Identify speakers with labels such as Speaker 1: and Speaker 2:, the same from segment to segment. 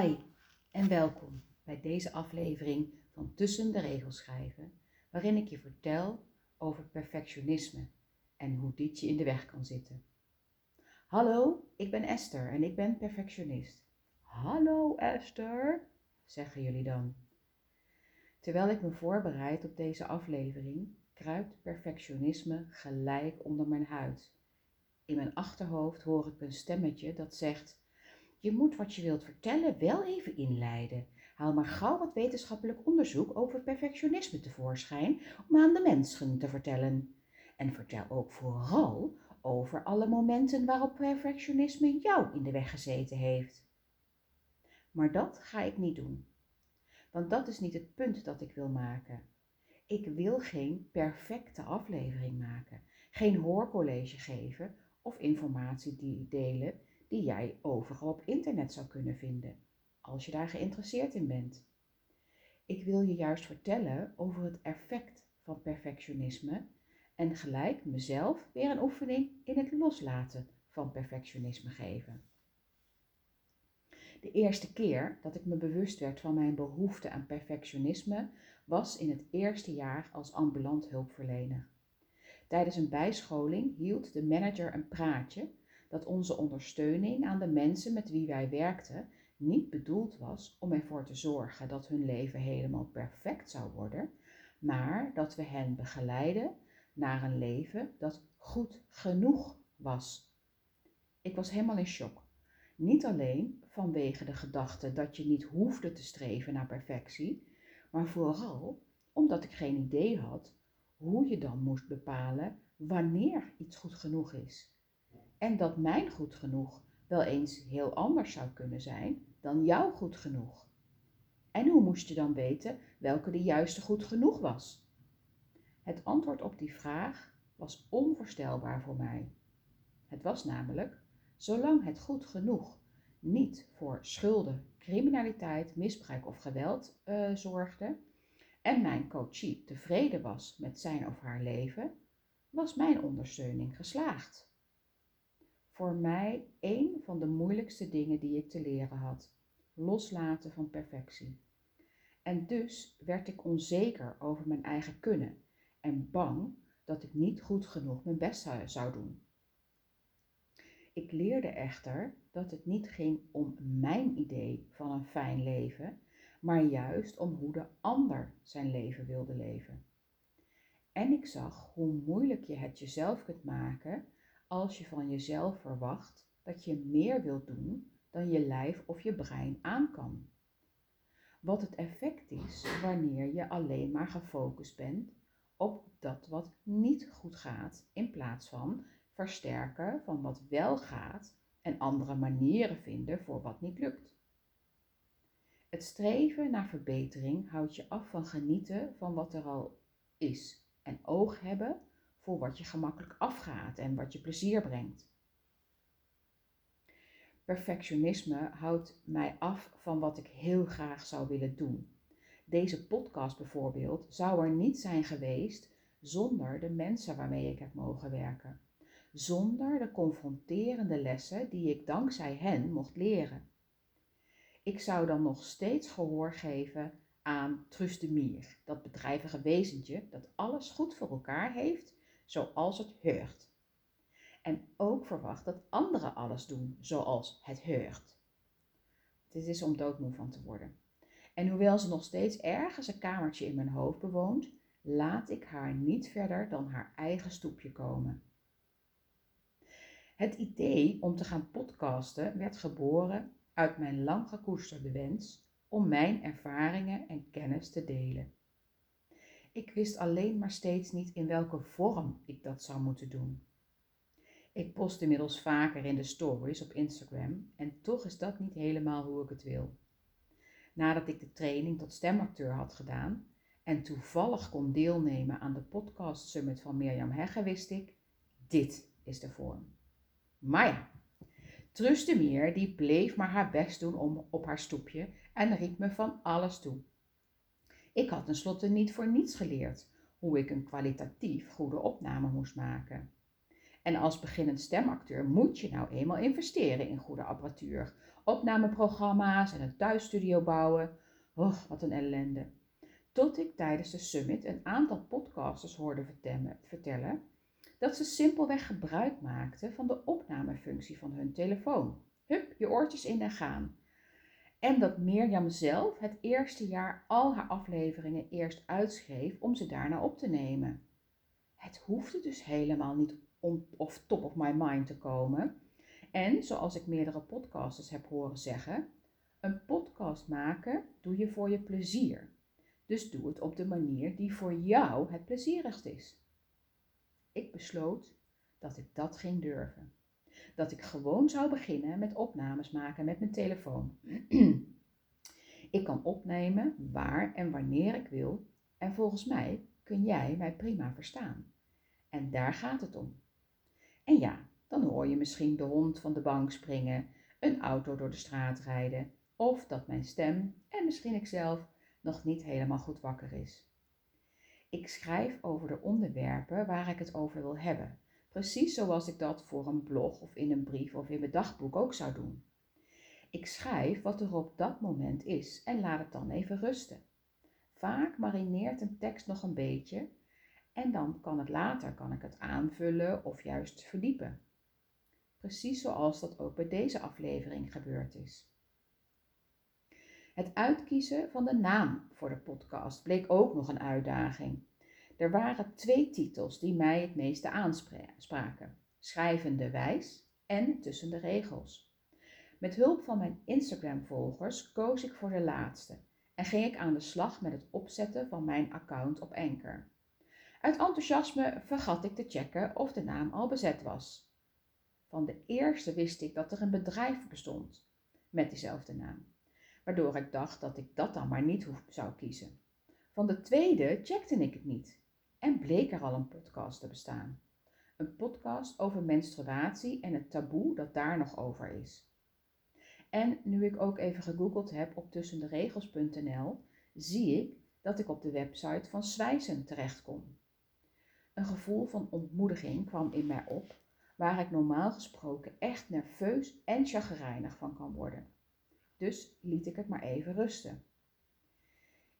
Speaker 1: Hi en welkom bij deze aflevering van Tussen de Regels schrijven, waarin ik je vertel over perfectionisme en hoe dit je in de weg kan zitten. Hallo, ik ben Esther en ik ben perfectionist. Hallo Esther, zeggen jullie dan. Terwijl ik me voorbereid op deze aflevering, kruipt perfectionisme gelijk onder mijn huid. In mijn achterhoofd hoor ik een stemmetje dat zegt je moet wat je wilt vertellen wel even inleiden. Haal maar gauw wat wetenschappelijk onderzoek over perfectionisme tevoorschijn om aan de mensen te vertellen. En vertel ook vooral over alle momenten waarop perfectionisme jou in de weg gezeten heeft. Maar dat ga ik niet doen. Want dat is niet het punt dat ik wil maken. Ik wil geen perfecte aflevering maken, geen hoorcollege geven of informatie delen die jij overal op internet zou kunnen vinden, als je daar geïnteresseerd in bent. Ik wil je juist vertellen over het effect van perfectionisme en gelijk mezelf weer een oefening in het loslaten van perfectionisme geven. De eerste keer dat ik me bewust werd van mijn behoefte aan perfectionisme was in het eerste jaar als ambulant hulpverlener. Tijdens een bijscholing hield de manager een praatje dat onze ondersteuning aan de mensen met wie wij werkten niet bedoeld was om ervoor te zorgen dat hun leven helemaal perfect zou worden, maar dat we hen begeleiden naar een leven dat goed genoeg was. Ik was helemaal in shock. Niet alleen vanwege de gedachte dat je niet hoefde te streven naar perfectie, maar vooral omdat ik geen idee had hoe je dan moest bepalen wanneer iets goed genoeg is. En dat mijn goed genoeg wel eens heel anders zou kunnen zijn dan jouw goed genoeg. En hoe moest je dan weten welke de juiste goed genoeg was? Het antwoord op die vraag was onvoorstelbaar voor mij. Het was namelijk, zolang het goed genoeg niet voor schulden, criminaliteit, misbruik of geweld uh, zorgde en mijn coachie tevreden was met zijn of haar leven, was mijn ondersteuning geslaagd voor mij een van de moeilijkste dingen die ik te leren had: loslaten van perfectie. En dus werd ik onzeker over mijn eigen kunnen en bang dat ik niet goed genoeg mijn best zou doen. Ik leerde echter dat het niet ging om mijn idee van een fijn leven, maar juist om hoe de ander zijn leven wilde leven. En ik zag hoe moeilijk je het jezelf kunt maken als je van jezelf verwacht dat je meer wilt doen dan je lijf of je brein aan kan. Wat het effect is wanneer je alleen maar gefocust bent op dat wat niet goed gaat, in plaats van versterken van wat wel gaat en andere manieren vinden voor wat niet lukt. Het streven naar verbetering houdt je af van genieten van wat er al is en oog hebben voor wat je gemakkelijk afgaat en wat je plezier brengt. Perfectionisme houdt mij af van wat ik heel graag zou willen doen. Deze podcast bijvoorbeeld zou er niet zijn geweest zonder de mensen waarmee ik heb mogen werken. Zonder de confronterende lessen die ik dankzij hen mocht leren. Ik zou dan nog steeds gehoor geven aan Trus de Mier, dat bedrijvige wezentje dat alles goed voor elkaar heeft zoals het heurt. En ook verwacht dat anderen alles doen zoals het heurt. Dit is om doodmoe van te worden. En hoewel ze nog steeds ergens een kamertje in mijn hoofd bewoont, laat ik haar niet verder dan haar eigen stoepje komen. Het idee om te gaan podcasten werd geboren uit mijn lang gekoesterde wens om mijn ervaringen en kennis te delen. Ik wist alleen maar steeds niet in welke vorm ik dat zou moeten doen. Ik post inmiddels vaker in de stories op Instagram en toch is dat niet helemaal hoe ik het wil. Nadat ik de training tot stemacteur had gedaan en toevallig kon deelnemen aan de podcast summit van Mirjam Hegge, wist ik, dit is de vorm. Maar ja, Trustemir die bleef maar haar best doen om, op haar stoepje en riep me van alles toe. Ik had tenslotte niet voor niets geleerd hoe ik een kwalitatief goede opname moest maken. En als beginnend stemacteur moet je nou eenmaal investeren in goede apparatuur, opnameprogramma's en een thuisstudio bouwen. Och, wat een ellende. Tot ik tijdens de summit een aantal podcasters hoorde vertellen dat ze simpelweg gebruik maakten van de opnamefunctie van hun telefoon. Hup, je oortjes in en gaan. En dat Mirjam zelf het eerste jaar al haar afleveringen eerst uitschreef om ze daarna op te nemen. Het hoefde dus helemaal niet om of top of my mind te komen. En zoals ik meerdere podcasters heb horen zeggen, een podcast maken doe je voor je plezier. Dus doe het op de manier die voor jou het plezierigst is. Ik besloot dat ik dat ging durven. Dat ik gewoon zou beginnen met opnames maken met mijn telefoon. ik kan opnemen waar en wanneer ik wil en volgens mij kun jij mij prima verstaan. En daar gaat het om. En ja, dan hoor je misschien de hond van de bank springen, een auto door de straat rijden of dat mijn stem en misschien ikzelf nog niet helemaal goed wakker is. Ik schrijf over de onderwerpen waar ik het over wil hebben, precies zoals ik dat voor een blog of in een brief of in mijn dagboek ook zou doen. Ik schrijf wat er op dat moment is en laat het dan even rusten. Vaak marineert een tekst nog een beetje en dan kan het later kan ik het aanvullen of juist verdiepen. Precies zoals dat ook bij deze aflevering gebeurd is. Het uitkiezen van de naam voor de podcast bleek ook nog een uitdaging. Er waren twee titels die mij het meeste aanspraken: Schrijvende wijs en Tussen de regels. Met hulp van mijn Instagram-volgers koos ik voor de laatste en ging ik aan de slag met het opzetten van mijn account op Anchor. Uit enthousiasme vergat ik te checken of de naam al bezet was. Van de eerste wist ik dat er een bedrijf bestond met diezelfde naam waardoor ik dacht dat ik dat dan maar niet zou kiezen. Van de tweede checkte ik het niet en bleek er al een podcast te bestaan. Een podcast over menstruatie en het taboe dat daar nog over is. En nu ik ook even gegoogeld heb op tussenderegels.nl, zie ik dat ik op de website van Zwijzen terechtkom. Een gevoel van ontmoediging kwam in mij op, waar ik normaal gesproken echt nerveus en chagrijnig van kan worden. Dus liet ik het maar even rusten.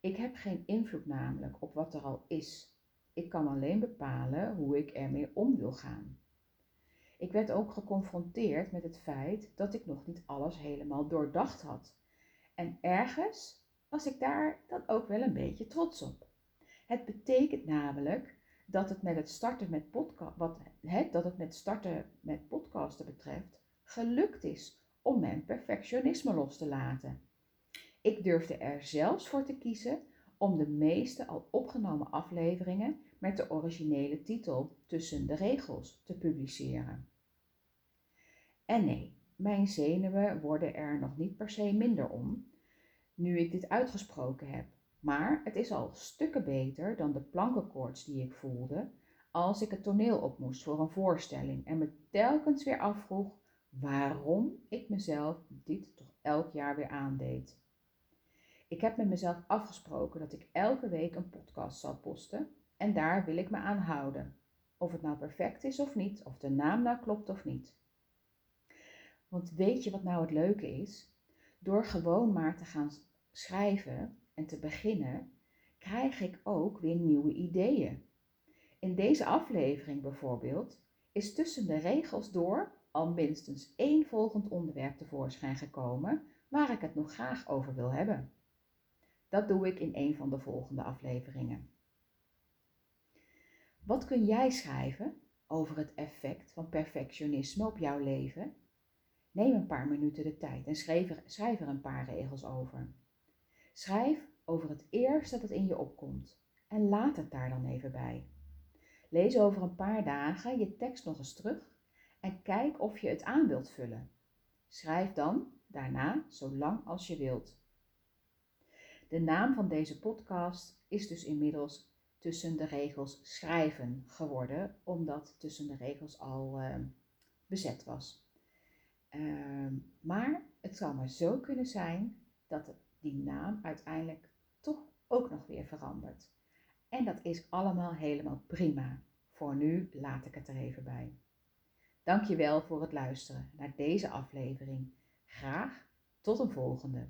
Speaker 1: Ik heb geen invloed namelijk op wat er al is. Ik kan alleen bepalen hoe ik ermee om wil gaan. Ik werd ook geconfronteerd met het feit dat ik nog niet alles helemaal doordacht had. En ergens was ik daar dan ook wel een beetje trots op. Het betekent namelijk dat het met het starten met, podcast, wat, hè, dat het starten met podcasten betreft gelukt is om mijn perfectionisme los te laten. Ik durfde er zelfs voor te kiezen om de meeste al opgenomen afleveringen met de originele titel Tussen de regels te publiceren. En nee, mijn zenuwen worden er nog niet per se minder om, nu ik dit uitgesproken heb. Maar het is al stukken beter dan de plankenkoorts die ik voelde als ik het toneel op moest voor een voorstelling en me telkens weer afvroeg waarom ik mezelf dit toch elk jaar weer aandeed. Ik heb met mezelf afgesproken dat ik elke week een podcast zal posten en daar wil ik me aan houden. Of het nou perfect is of niet, of de naam nou klopt of niet. Want weet je wat nou het leuke is? Door gewoon maar te gaan schrijven en te beginnen, krijg ik ook weer nieuwe ideeën. In deze aflevering bijvoorbeeld is tussen de regels door al minstens één volgend onderwerp tevoorschijn gekomen waar ik het nog graag over wil hebben. Dat doe ik in een van de volgende afleveringen. Wat kun jij schrijven over het effect van perfectionisme op jouw leven? Neem een paar minuten de tijd en schrijf er, schrijf er een paar regels over. Schrijf over het eerste dat in je opkomt en laat het daar dan even bij. Lees over een paar dagen je tekst nog eens terug en kijk of je het aan wilt vullen. Schrijf dan daarna zo lang als je wilt. De naam van deze podcast is dus inmiddels tussen de regels schrijven geworden, omdat tussen de regels al uh, bezet was. Uh, maar het zou maar zo kunnen zijn dat die naam uiteindelijk toch ook nog weer verandert. En dat is allemaal helemaal prima. Voor nu laat ik het er even bij. Dankjewel voor het luisteren naar deze aflevering. Graag tot een volgende.